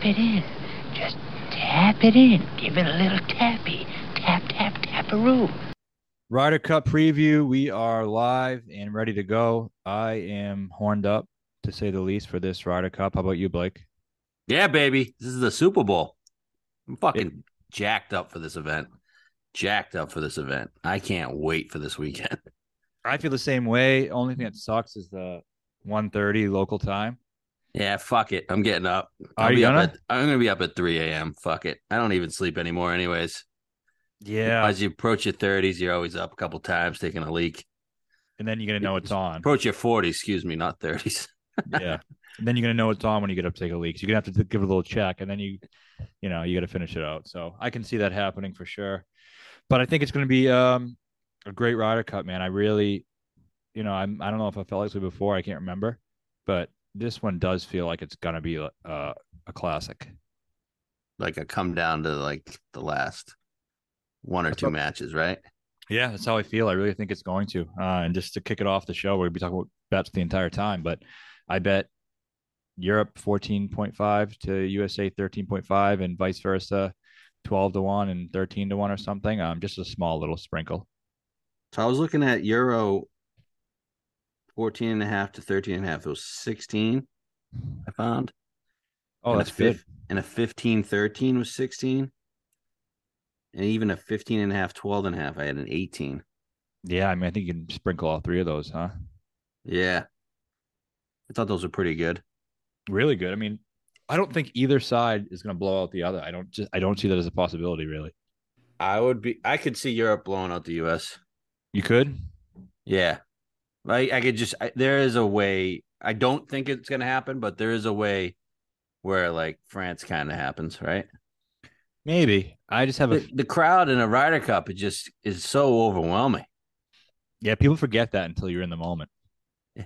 tap it in. Just tap it in. Give it a little tappy. Tap, tap, tap a taparoo. Ryder Cup preview. We are live and ready to go. I am horned up, to say the least, for this Ryder Cup. How about you, Blake? Yeah, baby. This is the Super Bowl. I'm fucking jacked up for this event. Jacked up for this event. I can't wait for this weekend. I feel the same way. Only thing that sucks is the 1.30 local time. Yeah, fuck it. I'm getting up. Are I'll you be gonna? up at, I'm gonna be up at 3 a.m. Fuck it. I don't even sleep anymore, anyways. Yeah. As you approach your 30s, you're always up a couple times taking a leak. And then you're going to know it's on. Approach your 40s, excuse me, not 30s. yeah. And then you're going to know it's on when you get up to take a leak. So you're going to have to give it a little check. And then you, you know, you got to finish it out. So I can see that happening for sure. But I think it's going to be um, a great Ryder Cup, man. I really, you know, I'm, I don't know if I felt like this before. I can't remember. But this one does feel like it's going to be uh, a classic. Like a come down to like the last one or That's two what- matches, right? Yeah, that's how I feel. I really think it's going to. Uh, and just to kick it off the show, we'll be talking about bets the entire time. But I bet Europe 14.5 to USA 13.5 and vice versa, 12 to 1 and 13 to 1 or something. Um, just a small little sprinkle. So I was looking at Euro 14 and a half to 13 and a half. It was 16, I found. Oh, And that's good. fif- And a 15 13 was 16. And even a 15 and a half, 12 and a half, I had an 18. Yeah, I mean, I think you can sprinkle all three of those, huh? Yeah. I thought those were pretty good. Really good. I mean, I don't think either side is going to blow out the other. I don't just I don't see that as a possibility, really. I would be, I could see Europe blowing out the US. You could? Yeah. I, I could just, I, there is a way. I don't think it's going to happen, but there is a way where like France kind of happens, right? Maybe. I just have a The, the crowd in a Ryder Cup, it just is so overwhelming. yeah. People forget that until you're in the moment.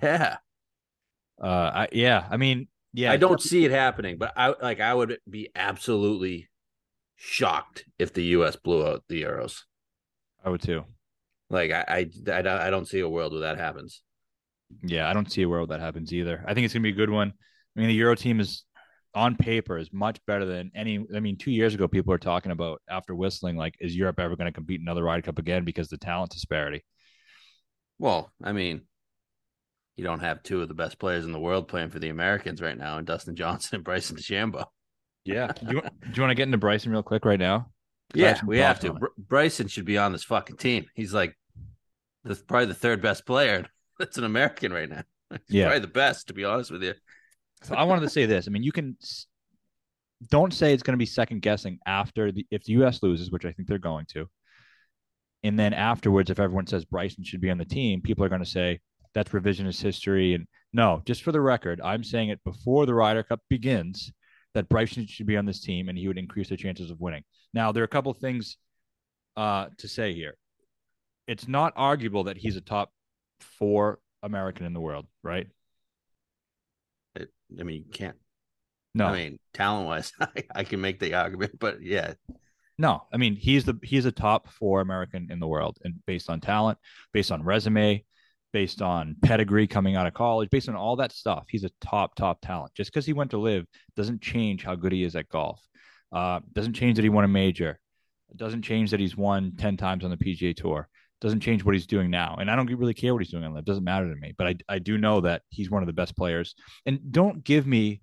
Yeah. Uh, I yeah. I mean, yeah. I don't see it happening, but I like I would be absolutely shocked if the US blew out the Euros. I would too. Like I I, I, don't- I don't see a world where that happens. Yeah, I don't see a world that happens either. I think it's gonna be a good one. I mean, the Euro team is on paper is much better than any. I mean, two years ago, people were talking about after whistling, like, is Europe ever going to compete in another Ryder Cup again because of the talent disparity? Well, I mean, you don't have two of the best players in the world playing for the Americans right now, and Dustin Johnson and Bryson DeChambeau. Yeah. do you, do you want to get into Bryson real quick right now? Yeah, we have to. Br- Bryson should be on this fucking team. He's like probably the third best player that's an American right now. He's Yeah. probably the best, to be honest with you. So I wanted to say this. I mean, you can don't say it's going to be second guessing after the if the U.S. loses, which I think they're going to, and then afterwards, if everyone says Bryson should be on the team, people are going to say that's revisionist history. And no, just for the record, I'm saying it before the Ryder Cup begins that Bryson should be on this team and he would increase their chances of winning. Now, there are a couple of things uh, to say here. It's not arguable that he's a top four American in the world, right? It, I mean, you can't. No, I mean, talent wise, I, I can make the argument, but yeah, No, I mean he's the he's a top four American in the world, and based on talent, based on resume, based on pedigree coming out of college, based on all that stuff, he's a top top talent. Just because he went to LIV doesn't change how good he is at golf. Uh, doesn't change that he won a major. It doesn't change that he's won ten times on the PGA Tour. Doesn't change what he's doing now, and I don't really care what he's doing on LIV. It doesn't matter to me. But I I do know that he's one of the best players. And don't give me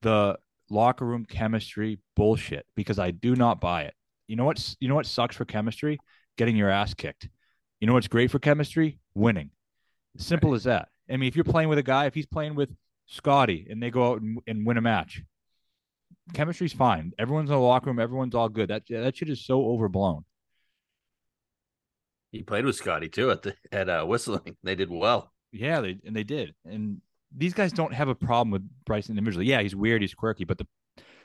the locker room chemistry bullshit because I do not buy it. You know what? You know what sucks for chemistry? Getting your ass kicked. You know what's great for chemistry? Winning. Simple as that. I mean, if you're playing with a guy, if he's playing with Scotty and they go out and, and win a match, chemistry's fine. Everyone's in the locker room. Everyone's all good. That that shit is so overblown. He played with Scotty too at the at uh, whistling. They did well. Yeah, they and they did. And these guys don't have a problem with Bryson individually. Yeah, he's weird, he's quirky, but the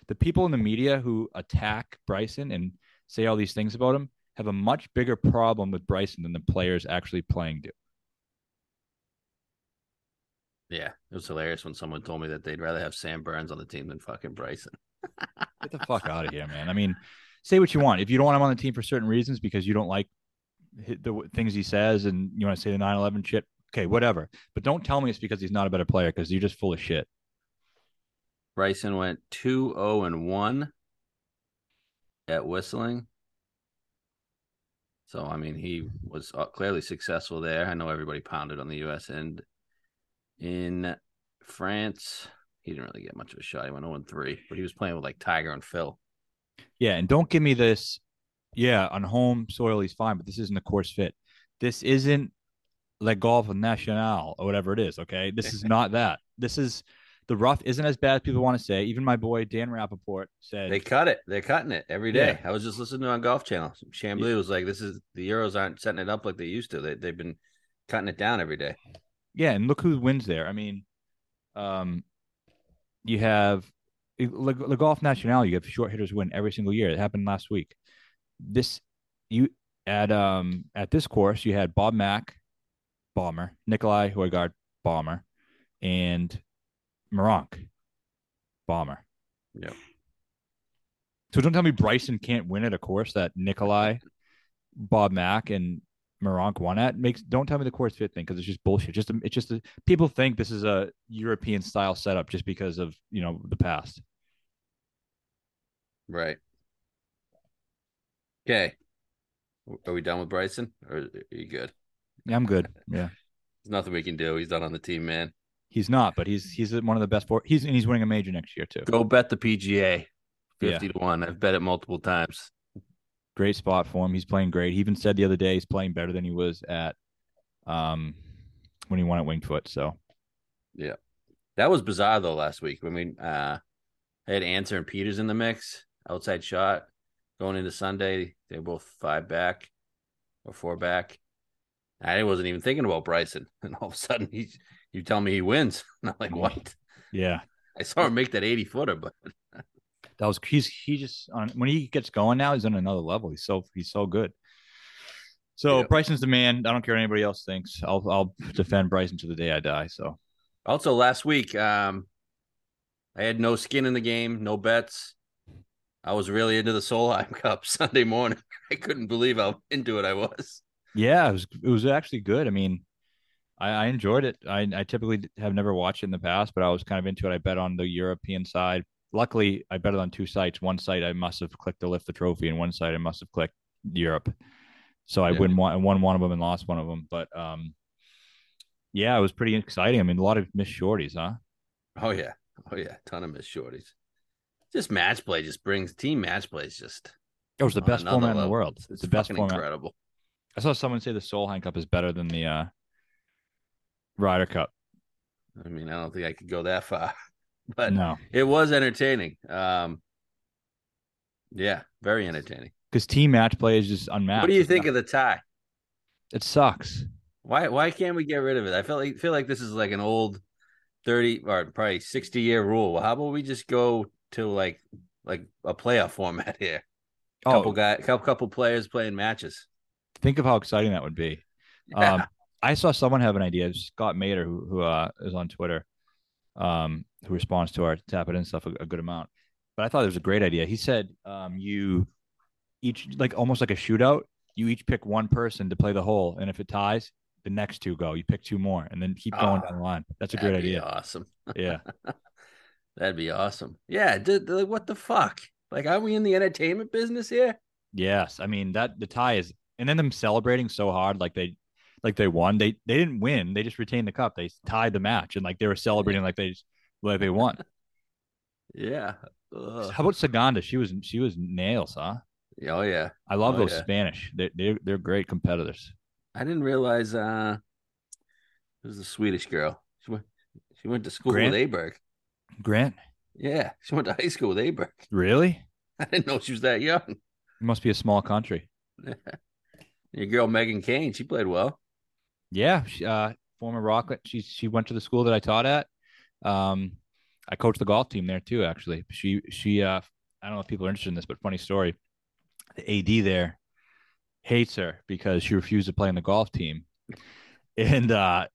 the people in the media who attack Bryson and say all these things about him have a much bigger problem with Bryson than the players actually playing do. Yeah, it was hilarious when someone told me that they'd rather have Sam Burns on the team than fucking Bryson. Get the fuck out of here, man. I mean, say what you want. If you don't want him on the team for certain reasons because you don't like the things he says and you want to say the 9/11 shit, okay, whatever. But don't tell me it's because he's not a better player because you're just full of shit. Bryson went 2 0 and 1 at Whistling. So, I mean, he was uh, clearly successful there. I know everybody pounded on the U.S. end. In France, he didn't really get much of a shot. He went 0 and 3, but he was playing with like Tiger and Phil. Yeah, and don't give me this. Yeah, on home soil he's fine, but this isn't a course fit. This isn't like Golf of National or whatever it is. Okay, this is not that. This is the rough isn't as bad as people want to say. Even my boy Dan Rapaport said They cut it. They're cutting it every day. I was just listening to on Golf Channel. Chamblee was like, "This is the Euros aren't setting it up like they used to. They, they've been cutting it down every day." Yeah, and look who wins there. I mean, um, you have Le, Le Golf National. You have short hitters win every single year. It happened last week. This you at um at this course you had Bob Mack, bomber, Nicolai Højgaard, bomber, and Meronk, bomber. Yep. So don't tell me Bryson can't win at a course that Nicolai, Bob Mack, and Meronk won at. Makes don't tell me the course fit thing because it's just bullshit. Just it's just a, people think this is a European style setup just because of you know the past. Right. Okay. Are we done with Bryson, or are you good? Yeah, I'm good. Yeah, There's nothing we can do. He's not on the team, man. he's not, but he's he's one of the best four. He's and he's winning a major next year too. Go bet the PGA, Yeah. fifty to one. I've bet it multiple times. Great spot for him. He's playing great. He even said the other day he's playing better than he was at um when he won at Winged Foot. So yeah, That was bizarre though last week. I mean, uh, I had Ancer and Pieters in the mix. Outside shot going into Sunday. They were both five back or four back. I wasn't even thinking about Bryson, and all of a sudden he, you tell me he wins. And I'm like, what? yeah, I saw him make that 80 footer, but that was he's he just on when he gets going now he's on another level. He's so he's so good. So Yeah. Bryson's the man. I don't care what anybody else thinks. I'll I'll defend Bryson to the day I die. So Also, last week, um, I had no skin in the game, no bets. I was really into the Solheim Cup Sunday morning. I couldn't believe how into it I was. yeah, it was it was actually good. I mean, I, I enjoyed it. I I typically have never watched it in the past, but I was kind of into it. I bet on the European side. Luckily, I bet it on two sites. One site I must have clicked to lift the trophy, and one site I must have clicked Europe. So I Yeah. win one, won one of them and lost one of them. But um, yeah, it was pretty exciting. I mean, a lot of missed shorties, huh? Oh yeah, oh yeah, ton of missed shorties. Just match play just brings team match play is just It was the best format in the world. It's, the best format. incredible. I saw someone say the Soul Solheim Cup is better than the uh, Ryder Cup. I mean, I don't think I could go that far, but no, it was entertaining. Um, yeah, very entertaining. because team match play is just unmatched. What do you think of the tie? It sucks. Why why can't we get rid of it? I feel like feel like this is like an old thirty or probably sixty year rule. Well, how about we just go to like like a playoff format here? A couple Oh, guy, couple couple players playing matches. think of how exciting that would be. Yeah. Um, I saw someone have an idea. Scott Mater, who who uh, is on Twitter, um, who responds to our tap it in stuff a, a good amount. But I thought it was a great idea. He said, um, you each like almost like a shootout. You each pick one person to play the hole, and if it ties, the next two go. You pick two more, and then keep going Ah, down the line. That's a great idea. Awesome. Yeah, That'd be awesome. Yeah. Dude, like, what the fuck? Like, are we in the entertainment business here? yes. I mean that the tie is, and then them celebrating so hard, like they, like they won. They they didn't win. They just retained the cup. They tied the match, and like they were celebrating like they like they won. Yeah. Ugh. How about Ciganda? She was she was nails, huh? Oh yeah. I love Oh, those yeah. Spanish. They they they're great competitors. I didn't realize uh it was a Swedish girl. She went she went to school Grant? with Aberg. Grant, Yeah, she went to high school with Aberg. really? I didn't know she was that young. It must be a small country. Your girl Megan Khang, she played well. Yeah, she, uh, former Rockland. She she went to the school that I taught at. Um, I coached the golf team there too. Actually, she she uh, I don't know if people are interested in this, but funny story. The AD there hates her because she refused to play in the golf team, and uh,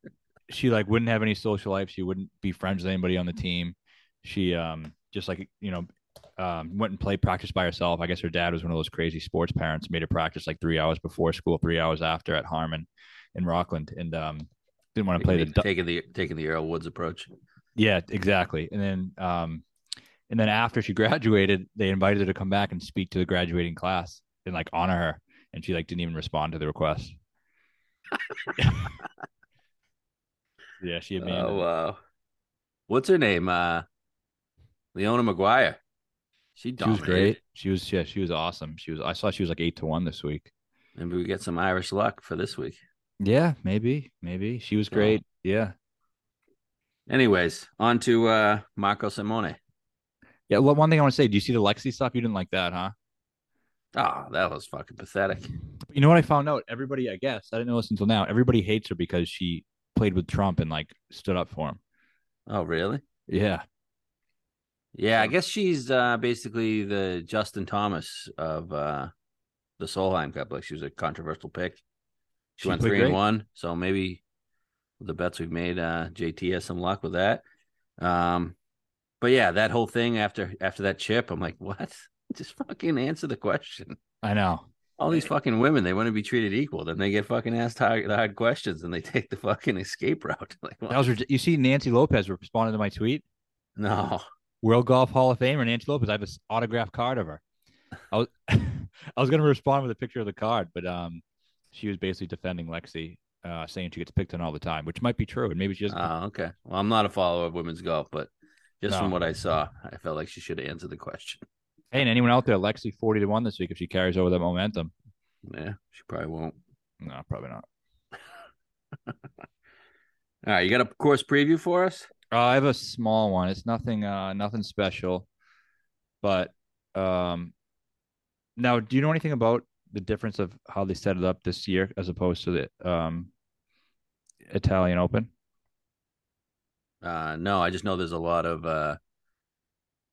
she like wouldn't have any social life. She wouldn't be friends with anybody on the team. She um just like you know um, went and played practice by herself. I guess her dad was one of those crazy sports parents. Made her practice like three hours before school, three hours after at Harmon in Rockland, and um, didn't want to play the. taking, the taking the Earl Woods approach. Yeah, exactly. And then um, And then after she graduated, they invited her to come back and speak to the graduating class and like honor her. And she like didn't even respond to the request. yeah, she abandoned. Oh wow. What's her name? Uh Leona Maguire. She She was great. She was yeah, she was awesome. She was I saw she was like eight to one this week. Maybe we get some Irish luck for this week. Yeah, maybe, maybe. She was great. Yeah. Anyways, on to uh Marco Simone. Yeah. Well, one thing I want to say, do you see the Lexi stuff? You didn't like that, huh? Oh, that was fucking pathetic. You know what I found out? Everybody, I guess, I didn't know this until now. Everybody hates her because she played with Trump and like stood up for him. Oh, really? Yeah. Yeah, I guess she's uh basically the Justin Thomas of uh the Solheim Cup. Like she was a controversial pick. She, She went three great. and one. So maybe the bets we've made, uh JT has some luck with that. Um but yeah, that whole thing after after that chip, I'm like, what? Just fucking answer the question. I know. All these fucking women, they want to be treated equal. Then they get fucking asked hard, hard questions and they take the fucking escape route. Like, That was you see Nancy Lopez responded to my tweet. no. World Golf Hall of Famer Nancy Lopez. I have this autographed card of her. I was I was gonna respond with a picture of the card, but um she was basically defending Lexi, uh, saying she gets picked on all the time, which might be true, and maybe she doesn't. Oh, okay. Well, I'm not a follower of women's golf, but just from what I saw, I felt like she should have answered the question. hey, and anyone out there, Lexi forty to one this week if she carries over that momentum. Yeah, she probably won't. No, probably not. All right, you got a course preview for us? Uh, I have a small one. It's nothing, uh, nothing special, but um, now, do you know anything about the difference of how they set it up this year as opposed to the um Italian Open? Uh, no, I just know there's a lot of uh,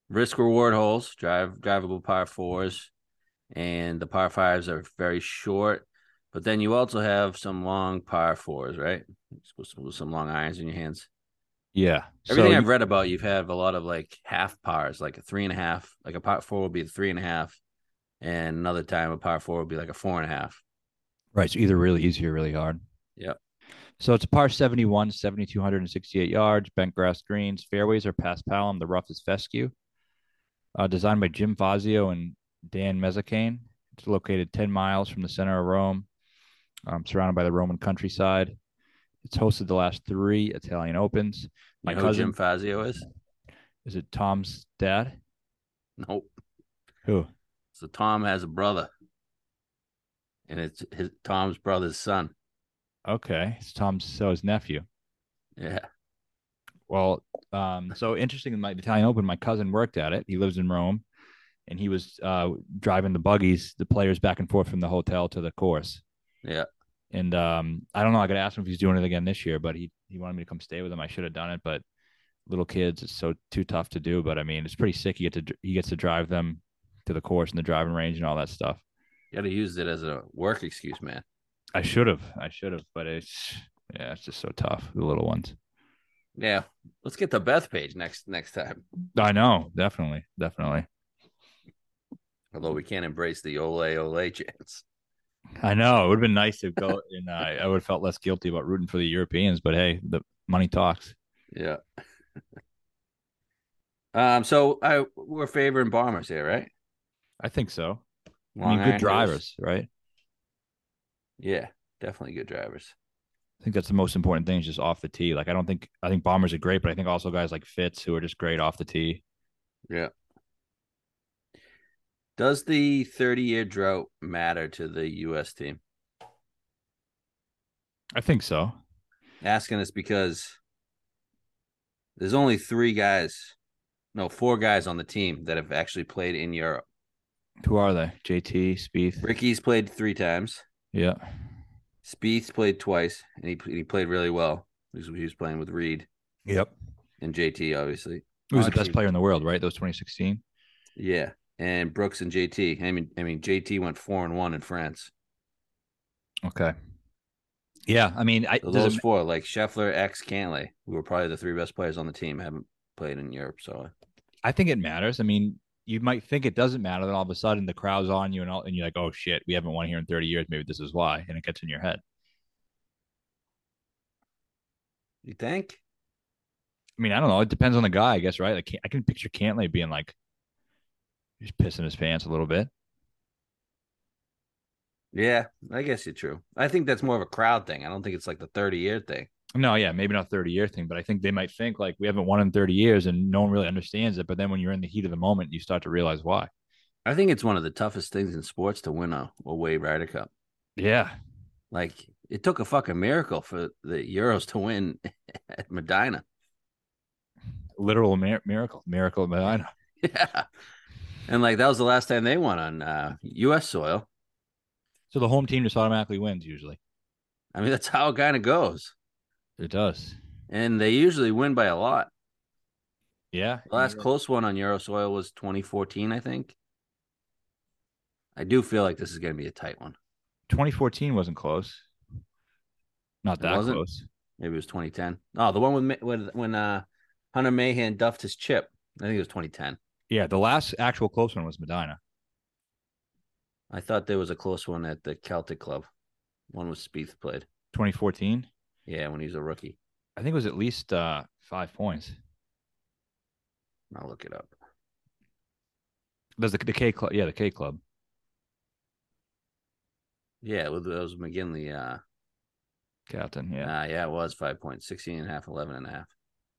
risk reward holes, drive drivable par fours, and the par fives are very short. But then you also have some long par fours, right? Some long irons in your hands. Yeah. Everything so I've read about, you've had a lot of like half pars, like a three and a half, like a par four would be a three and a half, and another time a par four would be like a four and a half. Right. So either really easy or really hard. Yep. So it's a par 71, 7,268 yards, bent grass greens. Fairways are paspalum. The rough is fescue. Uh, designed by Jim Fazio and Dan Mezzacane. It's located 10 miles from the center of Rome, um, surrounded by the Roman countryside. It's hosted the last three Italian Opens. My You know who cousin, Jim Fazio is? is it Tom's dad? Nope. Who? So Tom has a brother, and it's his Tom's brother's son. Okay. It's Tom's, so his nephew. Yeah. Well, um, so interesting in my Italian Open, my cousin worked at it. He lives in Rome, and he was uh, driving the buggies, the players back and forth from the hotel to the course. Yeah. And um, I don't know. I got to ask him if he's doing it again this year, but he he wanted me to come stay with him. I should have done it, but little kids, it's so too tough to do. But I mean, it's pretty sick. He get to he gets to drive them to the course and the driving range and all that stuff. You gotta use it as a work excuse, man. I should have, I should have, but it's yeah, it's just so tough. The little ones. Yeah. Let's get the Bethpage next next time. I know, definitely, definitely. Although we can't embrace the ole ole chance. I know it would have been nice to go, and uh, I would have felt less guilty about rooting for the Europeans. But hey, the money talks. Yeah. um. So I we're favoring bombers here, right? I think so. I mean, good drivers, right? Yeah, definitely good drivers. I think that's the most important thing is just off the tee. Like I don't think I think bombers are great, but I think also guys like Fitz who are just great off the tee. Yeah. Does the 30 year drought matter to the U.S. team? I think so. Asking this because there's only three guys, no, four guys on the team that have actually played in Europe. Who are they? JT, Spieth. Rickie's played three times. Yeah. Spieth played twice, and he he played really well. He was, he was playing with Reed Yep. and JT, obviously. Who was the best player in the world, right? Those 2016. Yeah, and Brooks and JT. I mean, I mean, JT went four and one in France. Okay. Yeah, I mean, I So those it- four, like Scheffler, X, Cantlay, who were probably the three best players on the team, haven't played in Europe. So I think it matters. I mean, you might think it doesn't matter, then all of a sudden the crowd's on you, and all, and you're like, oh shit, we haven't won here in 30 years. Maybe this is why, and it gets in your head. you think? I mean, I don't know. It depends on the guy, I guess, right? Like, I can picture Cantlay being like, just pissing his pants a little bit. Yeah, I guess you're true. I think that's more of a crowd thing. I don't think it's like the 30 year thing. No, yeah, maybe not 30 year thing, but I think they might think like we haven't won in 30 years and no one really understands it. But then when you're in the heat of the moment, you start to realize why. I think it's one of the toughest things in sports to win a, a Ryder Cup. Yeah. Like it took a fucking miracle for the Euros to win at Medinah. Literal mir- miracle, miracle at Medinah. Yeah. And like that was the last time they won on uh, U.S. soil. So the home team just automatically wins usually. I mean, that's how it kind of goes. It does. And they usually win by a lot. Yeah. The last close one on Euro soil was 2014, I think. I do feel like this is going to be a tight one. 2014 wasn't close. Not that close. Maybe it was 2010. Oh, the one with when when uh, Hunter Mahan duffed his chip. I think it was 2010. Yeah, the last actual close one was Medinah. I thought there was a close one at the Celtic Club. One was Spieth played. 2014. Yeah, when he was a rookie. I think it was at least uh, five points. I'll look it up. There's the, the K club. Yeah, the K club. Yeah, it was, it was McGinley. Uh, Captain, yeah. Uh, yeah, it was five points, 16 and a half, 11 and a half.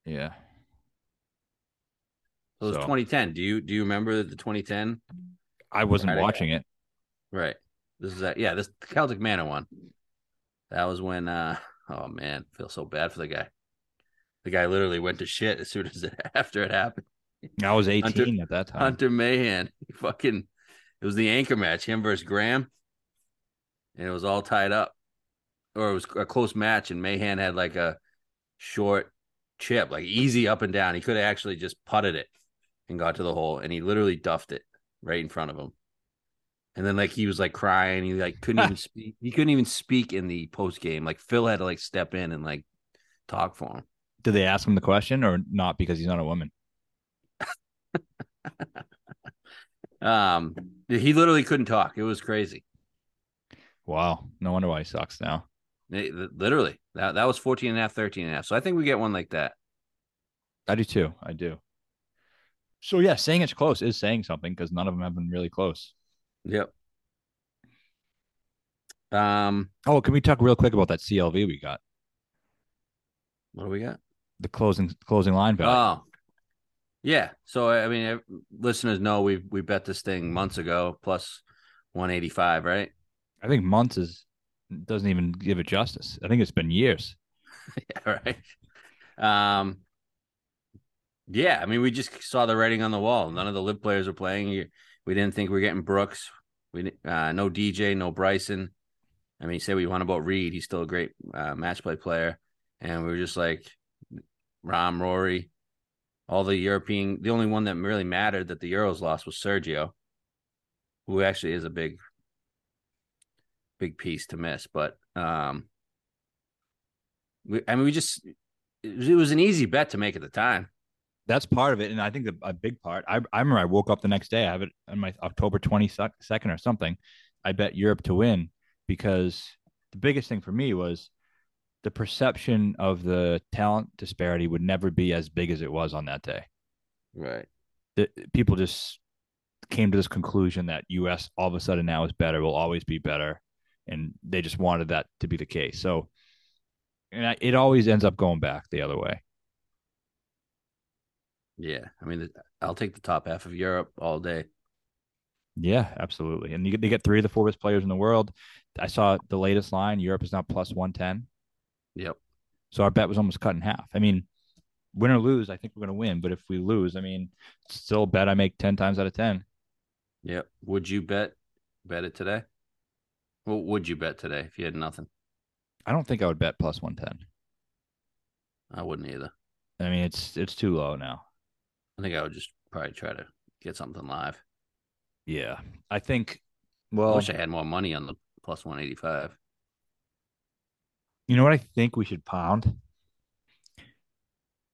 Yeah. So it was so, 2010. Do you do you remember the 2010? I wasn't watching it. Right. This is that. Yeah, this Celtic Manor one. That was when. uh Oh man, feel so bad for the guy. The guy literally went to shit as soon as it after it happened. I was 18 Hunter, at that time. Hunter Mahan, he fucking. It was the anchor match, him versus Graeme, and it was all tied up, or it was a close match, and Mahan had like a short chip, like easy up and down. He could have actually just putted it and got to the hole, and he literally duffed it right in front of him. And then like he was like crying, he like couldn't even speak. He couldn't even speak in the post game. Like Phil had to like step in and like talk for him. Did they ask him the question or not because he's not a woman? um, he literally couldn't talk. It was crazy. Wow. No wonder why he sucks now. It, literally. That that was 14 and a half, 13 and a half. So I think we get one like that. I do too. I do. So yeah, saying it's close is saying something because none of them have been really close. Yep. Um. Oh, can we talk real quick about that CLV we got? What do we got? The closing closing line value. Oh, yeah. So I mean, listeners know we we bet this thing months ago plus one eighty five, right? I think months is doesn't even give it justice. I think it's been years. yeah. Right. Um. Yeah, I mean, we just saw the writing on the wall. None of the LIV players were playing. We didn't think we are getting Brooks. We uh, no DJ, no Bryson. I mean, say we want about Reed. He's still a great uh, match play player, and we were just like Rahm, Rory, all the European. The only one that really mattered that the Euros lost was Sergio, who actually is a big, big piece to miss. But um, we, I mean, we just it was an easy bet to make at the time that's part of it. And I think a big part, I, I remember I woke up the next day, I have it on my October 22nd or something. I bet Europe to win because the biggest thing for me was the perception of the talent disparity would never be as big as it was on that day. Right. The, people just came to this conclusion that US all of a sudden now is better, will always be better. And they just wanted that to be the case. So, and I, it always ends up going back the other way. Yeah, I mean, I'll take the top half of Europe all day. Yeah, absolutely. And you get, they get three of the four best players in the world. I saw the latest line. Europe is now plus one ten. Yep. So our bet was almost cut in half. I mean, win or lose, I think we're going to win. But if we lose, I mean, still bet I make ten times out of ten. Yep. Would you bet bet it today? What would you bet today if you had nothing? I don't think I would bet plus one ten. I wouldn't either. I mean, it's it's too low now. I think I would just probably try to get something live. Yeah, I think. Well, I wish I had more money on the plus one eighty five. You know what I think we should pound?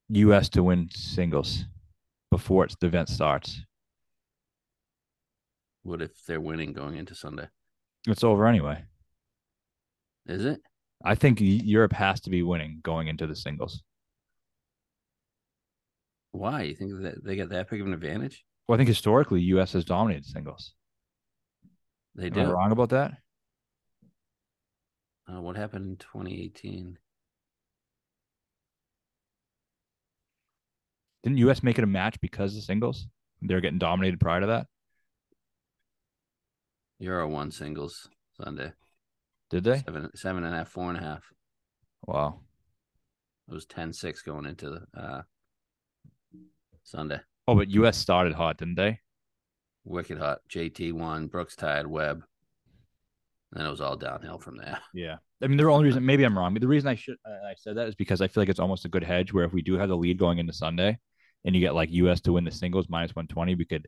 U.S. to win singles before it's, the event starts. What if they're winning going into Sunday? It's over anyway. Is it? I think Europe has to be winning going into the singles. Why? You think that they get that big of an advantage? Well, I think historically, U.S. has dominated singles. They Am I wrong about that? Uh, what happened in 2018? Didn't U.S. make it a match because of singles? They were getting dominated prior to that. Euro won singles Sunday. Did they? Seven, seven and a half, four and a half. Wow. It was 10-6 going into the uh, Sunday. Oh, but U.S. started hot, didn't they? Wicked hot. JT won. Brooks tied. Webb. And it was all downhill from there. Yeah. I mean, the only reason, maybe I'm wrong, but the reason I should I said that is because I feel like it's almost a good hedge where if we do have the lead going into Sunday, and you get like U.S. to win the singles minus 120, we could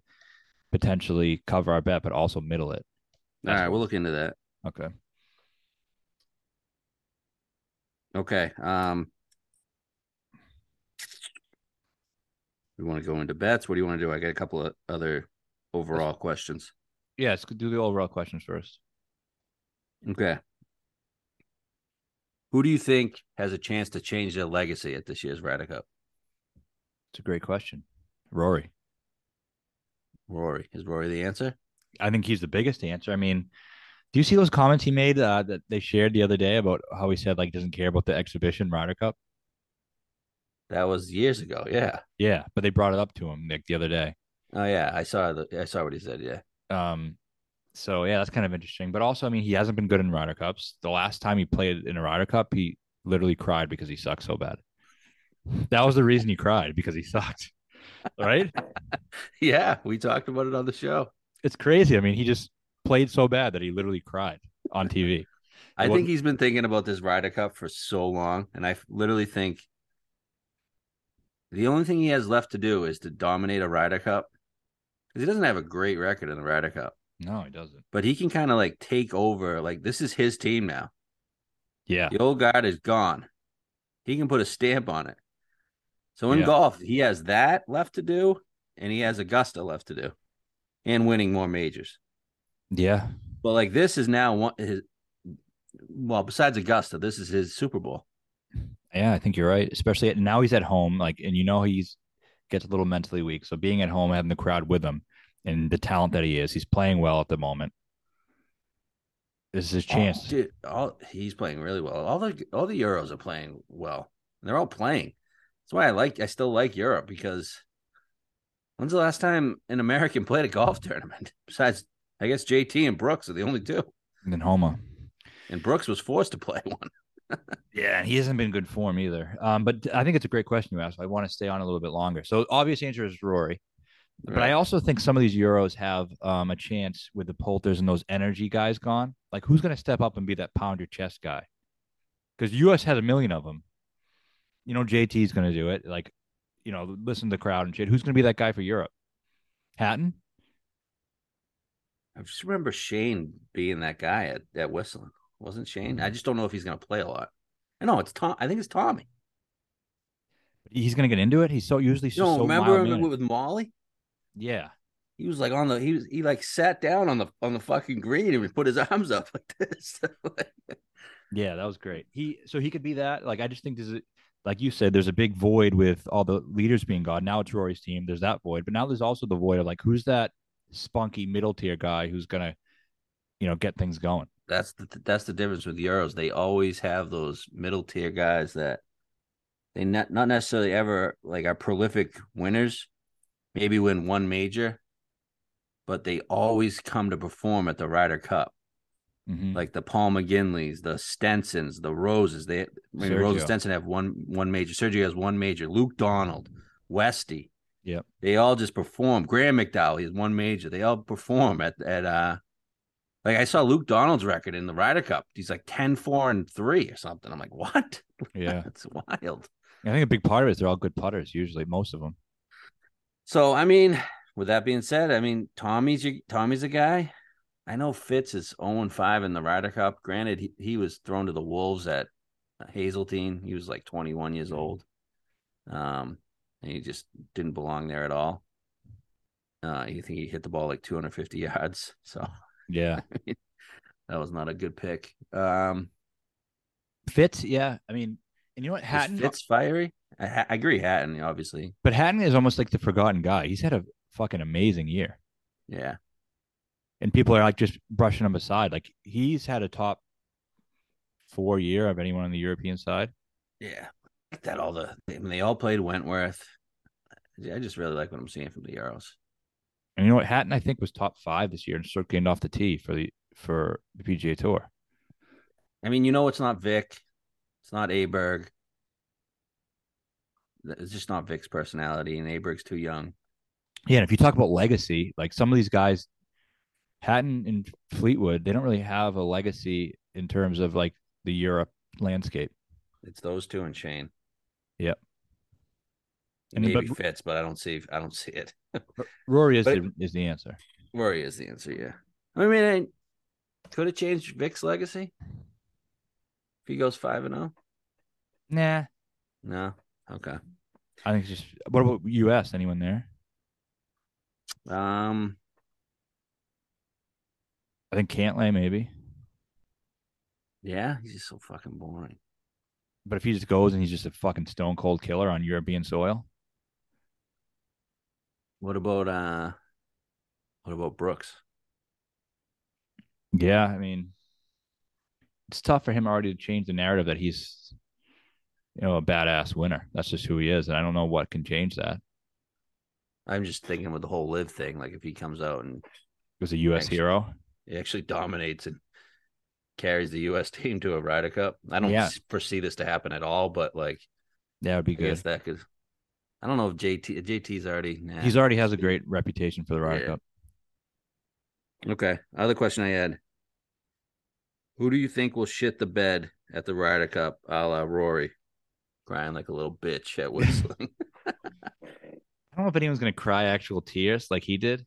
potentially cover our bet, but also middle it. All right, we'll look into that. Okay. Okay. Um, we want to go into bets. What do you want to do? I got a couple of other overall questions. Yeah, do the overall questions first. Okay. Who do you think has a chance to change their legacy at this year's Ryder Cup? It's a great question. Rory. Rory. Is Rory the answer? I think he's the biggest answer. I mean, do you see those comments he made uh, that they shared the other day about how he said like doesn't care about the exhibition Ryder Cup? That was years ago. Yeah. Yeah, but they brought it up to him Nick the other day. Oh yeah, I saw the I saw what he said. Yeah. Um, so yeah, that's kind of interesting. But also, I mean, he hasn't been good in Ryder Cups. The last time he played in a Ryder Cup, he literally cried because he sucked so bad. That was the reason he cried because he sucked. Right? Yeah, we talked about it on the show. it's crazy. I mean, he just played so bad that he literally cried on TV. I think he's been thinking about this Ryder Cup for so long, and I literally think the only thing he has left to do is to dominate a Ryder Cup because he doesn't have a great record in the Ryder Cup, No, he doesn't. but he can kind of like take over. Like this is his team now. Yeah. The old guard is gone. He can put a stamp on it. So in Yeah. golf, he has that left to do, and he has Augusta left to do, and winning more majors. Yeah. But like this is now one his. Well, besides Augusta, this is his Super Bowl. Yeah, I think you're right. Especially at, now he's at home, like, and you know he's gets a little mentally weak. So being at home, having the crowd with him, and the talent that he is, he's playing well at the moment. This is his oh, chance. Oh, dude, all he's playing really well. All the all the Euros are playing well. They're all playing. That's why I like. I still like Europe because when's the last time an American played a golf tournament? Besides, I guess JT and Brooks are the only two. And then Homa. And Brooks was forced to play one. Yeah, and he hasn't been good form either. Um, but I think it's a great question you asked. I want to stay on a little bit longer. So obvious answer is Rory. But I also think some of these Euros have um, a chance with the Poulters and those energy guys gone. Like, who's going to step up and be that pound your chest guy? Because the U.S. has a million of them. You know, JT's going to do it. Like, you know, listen to the crowd and shit. Who's going to be that guy for Europe? Hatton? I just remember Shane being that guy at, at Whistling. Wasn't Shane? I mm-hmm. just don't know if he's going to play a lot. I know it's Tom. I think it's Tommy. He's going to get into it. He's so usually You so remember with Molly? Yeah. He was like on the he was he like sat down on the on the fucking green and he put his arms up like this. Yeah, that was great. He so he could be that. Like I just think there's a like you said, there's a big void with all the leaders being gone. Now it's Rory's team. There's that void, but now there's also the void of like who's that spunky middle tier guy who's gonna, you know, get things going. That's the that's the difference with Euros. They always have those middle tier guys that they not not necessarily ever like are prolific winners, maybe win one major, but they always come to perform at the Ryder Cup. Mhm. Like the Paul McGinleys, the Stensons, the Roses. They I mean, Rose and Stenson have one one major. Sergio has one major. Luke Donald, Westy. Yep. They all just perform. Graeme McDowell, he has one major. They all perform at at uh like I saw Luke Donald's record in the Ryder Cup. He's like 10, 4, and 3 or something. I'm like, what? Yeah, That's wild. I think a big part of it is they're all good putters. Usually, most of them. So I mean, with that being said, I mean Tommy's your, Tommy's a guy. I know Fitz is 0 5 in the Ryder Cup. Granted, he, he was thrown to the Wolves at Hazeltine. He was like 21 years old. Um, and he just didn't belong there at all. Uh, you think he hit the ball like 250 yards. So Yeah, that was not a good pick. Um, Fitz. Yeah, I mean, and you know what, Hatton. Fitz fiery? I, I agree. Hatton, obviously. But Hatton is almost like the forgotten guy. He's had a fucking amazing year. Yeah. And people are like just brushing him aside. Like he's had a top four year of anyone on the European side. Yeah. Like that all the I mean, they all played Wentworth. I just really like what I'm seeing from the Arrows. And you know what? Hatton, I think, was top five this year and sort of gained off the tee for the for the PGA Tour. I mean, you know, it's not Vic, it's not Aberg. It's just not Vic's personality, and Aberg's too young. Yeah, and if you talk about legacy, like some of these guys, Hatton and Fleetwood, they don't really have a legacy in terms of like the Europe landscape. It's those two and Shane. Yep. Maybe but- Fitz, but I don't see. I don't see it. Rory is But the, is the answer. Rory is the answer. Yeah. I mean, I could have changed Vic's legacy if he goes five and zero. Nah, No. Okay. I think it's just. What about U.S.? Anyone there? Um. I think Cantlay maybe. Yeah, he's just so fucking boring. But if he just goes and he's just a fucking stone cold killer on European soil, What about uh? What about Brooks? yeah, I mean, it's tough for him already to change the narrative that he's, you know, a badass winner. That's just who he is, and I don't know what can change that. I'm just thinking with the whole LIV thing. Like if he comes out and was a U.S. Actually- hero. he actually dominates and carries the U.S. team to a Ryder Cup. I don't Yeah. foresee this to happen at all, but like That would be I guess good. that could. I don't know if JT JT's already. Nah. He's already has a great reputation for the Ryder Yeah. Cup. okay. Other question I had: Who do you think will shit the bed at the Ryder Cup, a la Rory, crying like a little bitch at whistling? I don't know if anyone's gonna cry actual tears like he did.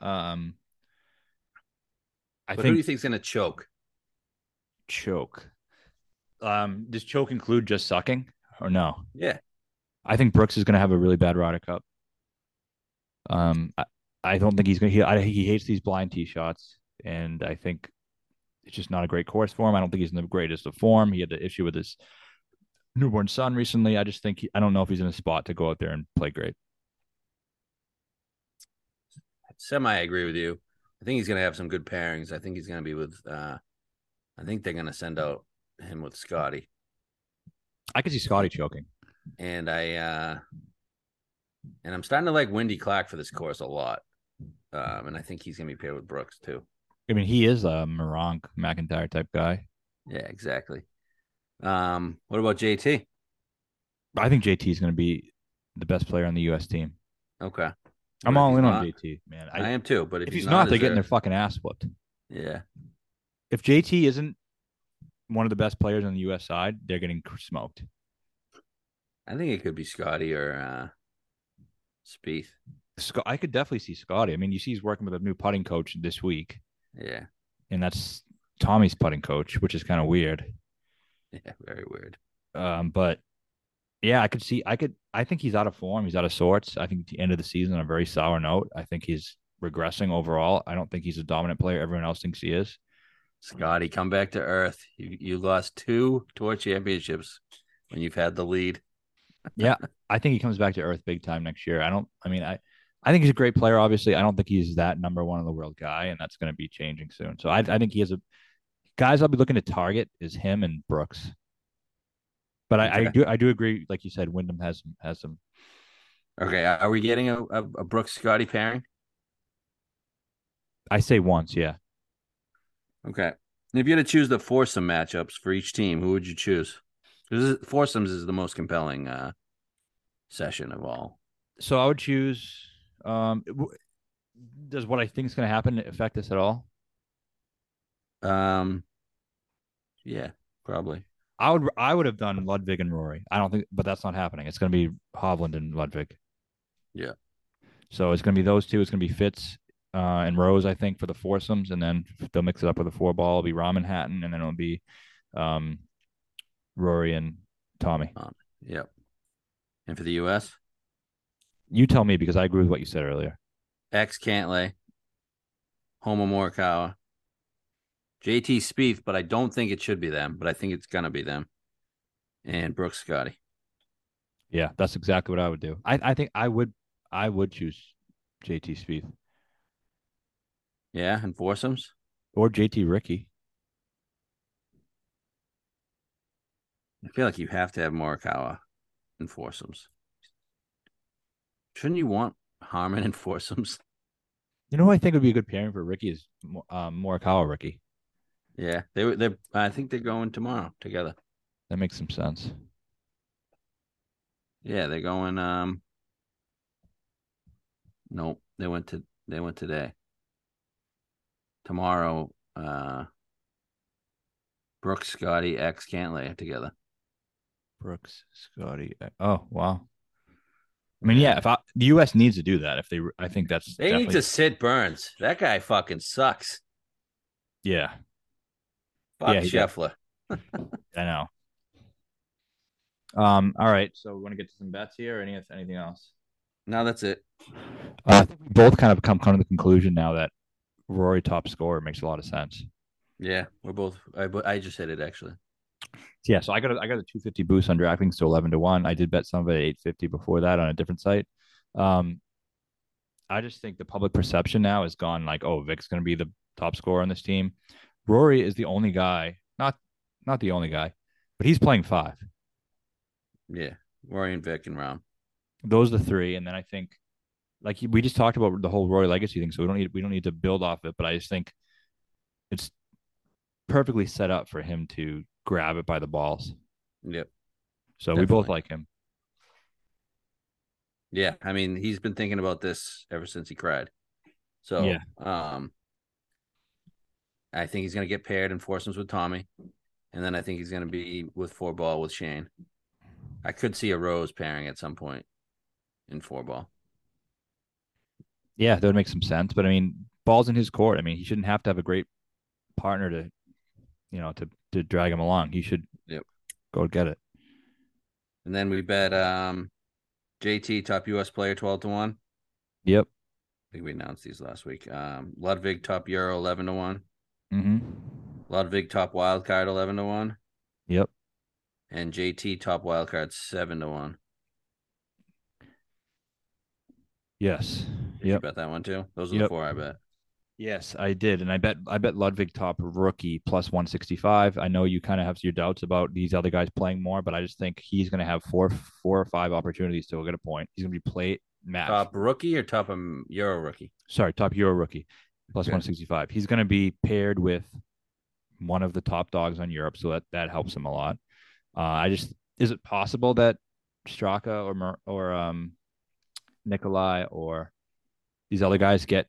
Um, I but who do think you think's gonna choke? choke. Um, does choke include just sucking or no? Yeah, I think Brooks is going to have a really bad Ryder Cup. Um, I, I don't think he's going to. He, I, he hates these blind tee shots, and I think it's just not a great course for him. I don't think he's in the greatest of form. He had the issue with his newborn son recently. I just think he, I don't know if he's in a spot to go out there and play great. semi agree with you. I think he's gonna have some good pairings. I think he's gonna be with. uh I think they're gonna send out him with Scotty. I could see Scotty choking. And I uh and I'm starting to like Wyndham Clark for this course a lot. Um, and I think he's gonna be paired with Brooks too. I mean, he is a Meronk MacIntyre type guy. Yeah, exactly. Um, what about JT? I think JT is going to be the best player on the U.S. team. Okay, I'm But all in not- on JT, man. I, I, am too. But if, if he's, not, they're getting there- their fucking ass whooped. yeah. If JT isn't one of the best players on the U.S. side, they're getting smoked. I think it could be Scotty or uh Spieth. Scott, I could definitely see Scotty. I mean, you see, he's working with a new putting coach this week, Yeah, and that's Tommy's putting coach, which is kind of weird. yeah, very weird. Um, but yeah, I could see. I could. I think he's out of form. He's out of sorts. I think at the end of the season, on a very sour note. I think he's regressing overall. I don't think he's a dominant player. Everyone else thinks he is. Scotty, come back to earth. You you lost two tour championships when you've had the lead. Yeah, I think he comes back to earth big time next year. I don't. I mean, I. I think he's a great player. Obviously, I don't think he's that number one in the world guy, and that's going to be changing soon. So I, I think he has a guys I'll be looking to target is him and Brooks. But I, I do I do agree, like you said, Wyndham has has some. Okay, are we getting a, a, a Brooks Scotty pairing? I say once, yeah. Okay. And if you had to choose the foursome matchups for each team, who would you choose? Because foursomes is the most compelling uh, session of all. So I would choose. Um, w- does what I think is going to happen affect us at all? Um, yeah, probably. I would I would have done Ludvig and Rory. I don't think, but that's not happening. It's going to be Hovland and Ludvig. Yeah. So it's going to be those two. It's going to be Fitz uh, and Rose, I think, for the foursomes, and then they'll mix it up with a four ball. It'll be Rahm and Hatton, and then it'll be um, Rory and Tommy. Um, yep. And for the U.S., You tell me because I agree with what you said earlier. X Cantlay, Homa Morikawa, JT Spieth, but I don't think it should be them, but I think it's gonna be them, and Brooks Scotty. Yeah, that's exactly what I would do. I, I think I would I would choose JT Spieth Yeah, and foursomes. or JT Rickie. I feel like you have to have Morikawa in foursomes. Shouldn't you want Harman in foursomes? You know who I think would be a good pairing for Rickie is um, Morikawa Rickie. Yeah, they were. They. I think they're going tomorrow together. That makes some sense. Yeah, they're going. Um. Nope, they went to. They went today. Tomorrow, uh. Brooks, Scotty, X Cantlay together. Brooks, Scotty. Oh wow. I mean, yeah. If I, the U.S. needs to do that, if they, I think that's They need to sit Burns. That guy fucking sucks. Yeah, Fuck Yeah. Scheffler. I know. Um. All right. So we want to get to some bets here. Or any anything else? No, that's it. Uh, I think we both kind of come come to the conclusion now that Rory top scorer makes a lot of sense. Yeah, we're both. I, I just hit it actually. Yeah, so I got a, I got a 250 boost on DraftKings to 11 to 1. I did bet some of it at 850 before that on a different site. Um I just think the public perception now has gone like, oh, Vic's going to be the top scorer on this team. Rory is the only guy, not not the only guy, but he's playing 5. Yeah, Rory and Vic and Rahm. Those are the three and then I think like we just talked about the whole Rory legacy thing, so we don't need we don't need to build off it, but I just think it's perfectly set up for him to grab it by the balls. Yep. So we both like him. Yeah, I mean he's been thinking about this ever since he cried. So Yeah. um, I think he's gonna get paired in foursomes with Tommy, and then I think he's gonna be with four ball with Shane. I could see a Rose pairing at some point in four ball. Yeah, that would make some sense. But I mean, ball's in his court. I mean, he shouldn't have to have a great partner to, you know, to to drag him along. He should Yep. go get it. And then we bet um, JT top US player twelve to one. Yep. I think we announced these last week. Um, Ludvig top Euro eleven to one. Mm-hmm. Ludvig top wild card eleven to one, Yep. and JT top wild card seven to one. Yes. Did you Yep. bet that one too? Those are the four I bet. Yes, I did, and I bet I bet Ludvig top rookie plus one sixty five. I know you kind of have your doubts about these other guys playing more, but I just think he's going to have four four or five opportunities to get a point. He's going to be play match. Top rookie or top um, Euro rookie? Sorry, top Euro rookie plus Okay. one sixty five. He's going to be paired with one of the top dogs on Europe, so that that helps him a lot. Uh, I just is it possible that Straka or or um Nicolai or these other guys get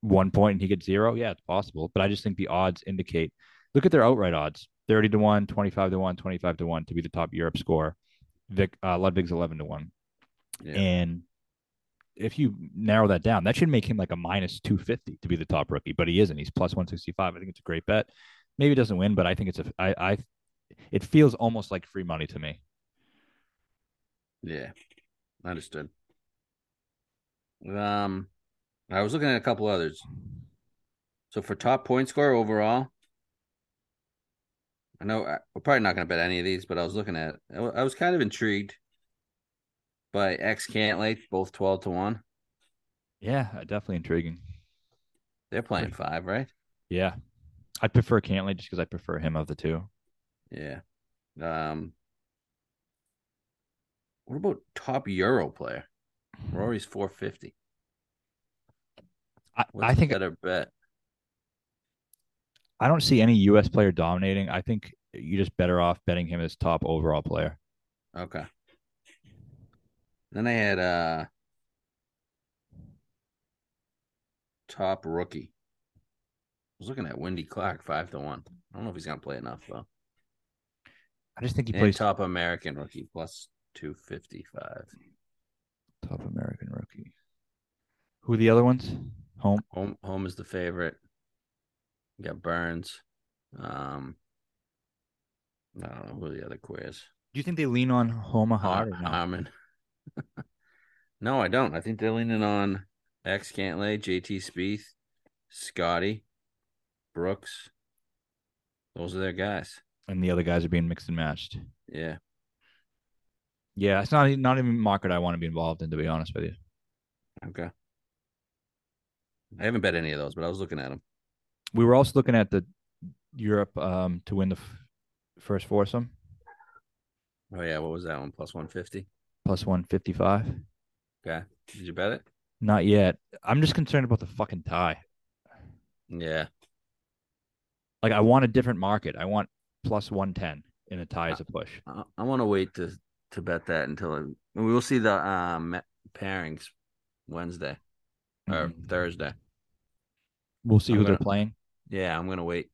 one point and he gets zero? Yeah, it's possible, but I just think the odds indicate. Look at their outright odds: thirty to one, 25 to one, 25 to one to be the top Europe score. Vic uh, Ludvig's eleven to one, Yeah. and if you narrow that down, that should make him like a minus 250 to be the top rookie, but he isn't. He's plus 165. I think it's a great bet. Maybe it doesn't win, but I think it's a I I it feels almost like free money to me. Yeah, understood. Um, I was looking at a couple others. So for top point scorer overall, I know we're probably not going to bet any of these, but I was looking at. I was kind of intrigued by X Cantlay, both twelve to one. Yeah, definitely intriguing. They're playing five, right? Yeah. I prefer Cantlay just because I prefer him of the two. Yeah. Um. What about top Euro player? Rory's four fifty. I, I a think better bet? I don't see any US player dominating. I think you're just better off betting him as top overall player. Okay. Then I had uh top rookie. I was looking at Wyndham Clark five to one. I don't know if he's gonna play enough though. I just think he And plays top, top American rookie plus two fifty five. Top American rookie. Who are the other ones? Homa. Homa Homa is the favorite. You got Burns. Um I don't know who the other quiz. Do you think they lean on Homa hard or not? Harman. no, I don't. I think they're leaning on X Cantlay, JT Spieth, Scotty, Brooks. Those are their guys. and the other guys are being mixed and matched. Yeah. Yeah, it's not not even market I want to be involved in, to be honest with you. Okay. I haven't bet any of those, but I was looking at them. We were also looking at the Europe um to win the f- first foursome Oh yeah, what was that one? Plus one fifty. plus one fifty five. Okay. Did you bet it? Not yet. I'm just concerned about the fucking tie. Yeah. Like I want a different market. I want plus one ten in a tie as a push. I, I want to wait to to bet that until I, we will see the um pairings Wednesday or Mhm. Thursday. We'll see I'm who they're playing. Yeah, I'm gonna wait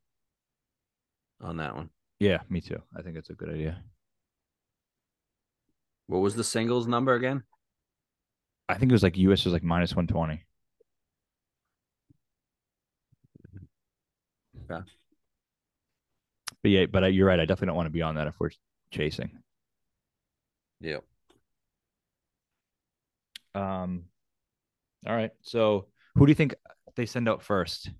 on that one. Yeah, me too. I think it's a good idea. What was the singles number again? I think it was like US was like minus one twenty. Okay. But yeah, but you're right. I definitely don't want to be on that if we're chasing. Yep. Um, all right. So who do you think they send out first?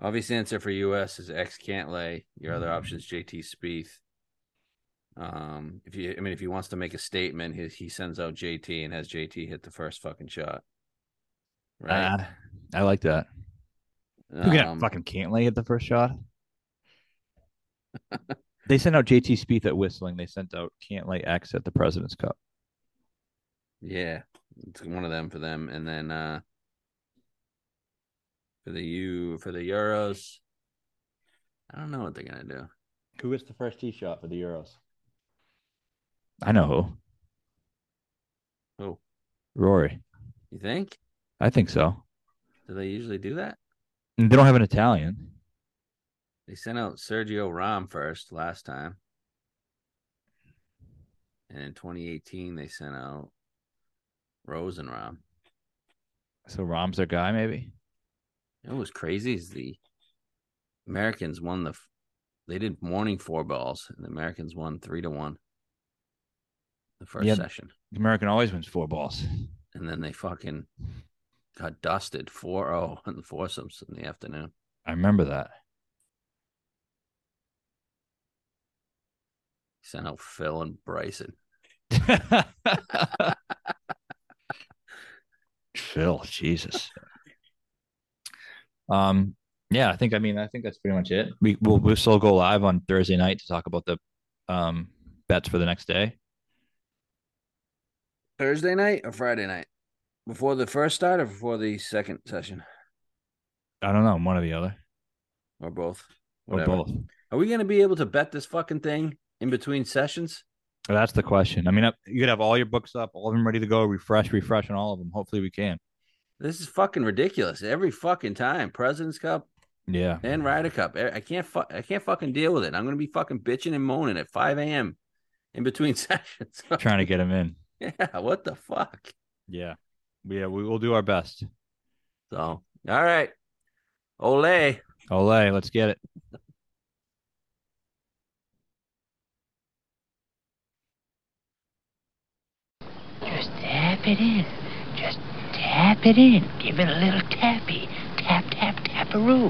Obvious answer for US is X Cantlay. Your other option is JT Spieth. Um, if you, I mean, if he wants to make a statement, he he sends out JT and has JT hit the first fucking shot. Right. Ah, I like that. Who can Um, fucking Cantlay at the first shot? they sent out JT Spieth at Whistling. They sent out Cantlay X at the President's Cup. Yeah, it's one of them for them, and then uh for the U for the Euros, I don't know what they're gonna do. Who gets the first tee shot for the Euros? I know who. Who? Rory. You think? I think so. Do they usually do that? And they don't have an Italian. They sent out Sergio Rahm first last time, and in 2018 they sent out Rose and Rahm. So Rahm's their guy, maybe. It was crazy is the Americans won the. They did morning four balls, and the Americans won three to one. The first Yeah. session. The American always wins four balls. and then they fucking got dusted 4-0 in the foursomes in the afternoon. I remember that. Sent out Phil and Bryson. Phil, Jesus. Um, yeah, I think I mean I think that's pretty much it. We will we'll still go live on Thursday night to talk about the um bets for the next day. Thursday night or Friday night? Before the first start or before the second session? I don't know, one or the other. Or both? Or both. Are we going to be able to bet this fucking thing in between sessions? That's the question. I mean, uh, you could have all your books up, all of them ready to go, refresh, refresh on all of them. Hopefully, we can. This is fucking ridiculous. Every fucking time. President's Cup Yeah, and Ryder Cup. I I can't fu- I can't fucking deal with it. I'm going to be fucking bitching and moaning at 5 a.m. in between sessions. trying to get them in. yeah, what the fuck? Yeah, yeah, we will do our best. So, all right. Ole. Olay, let's get it. Just tap it in. Tap it in. Give it a little tappy. Tap, tap, taparoo.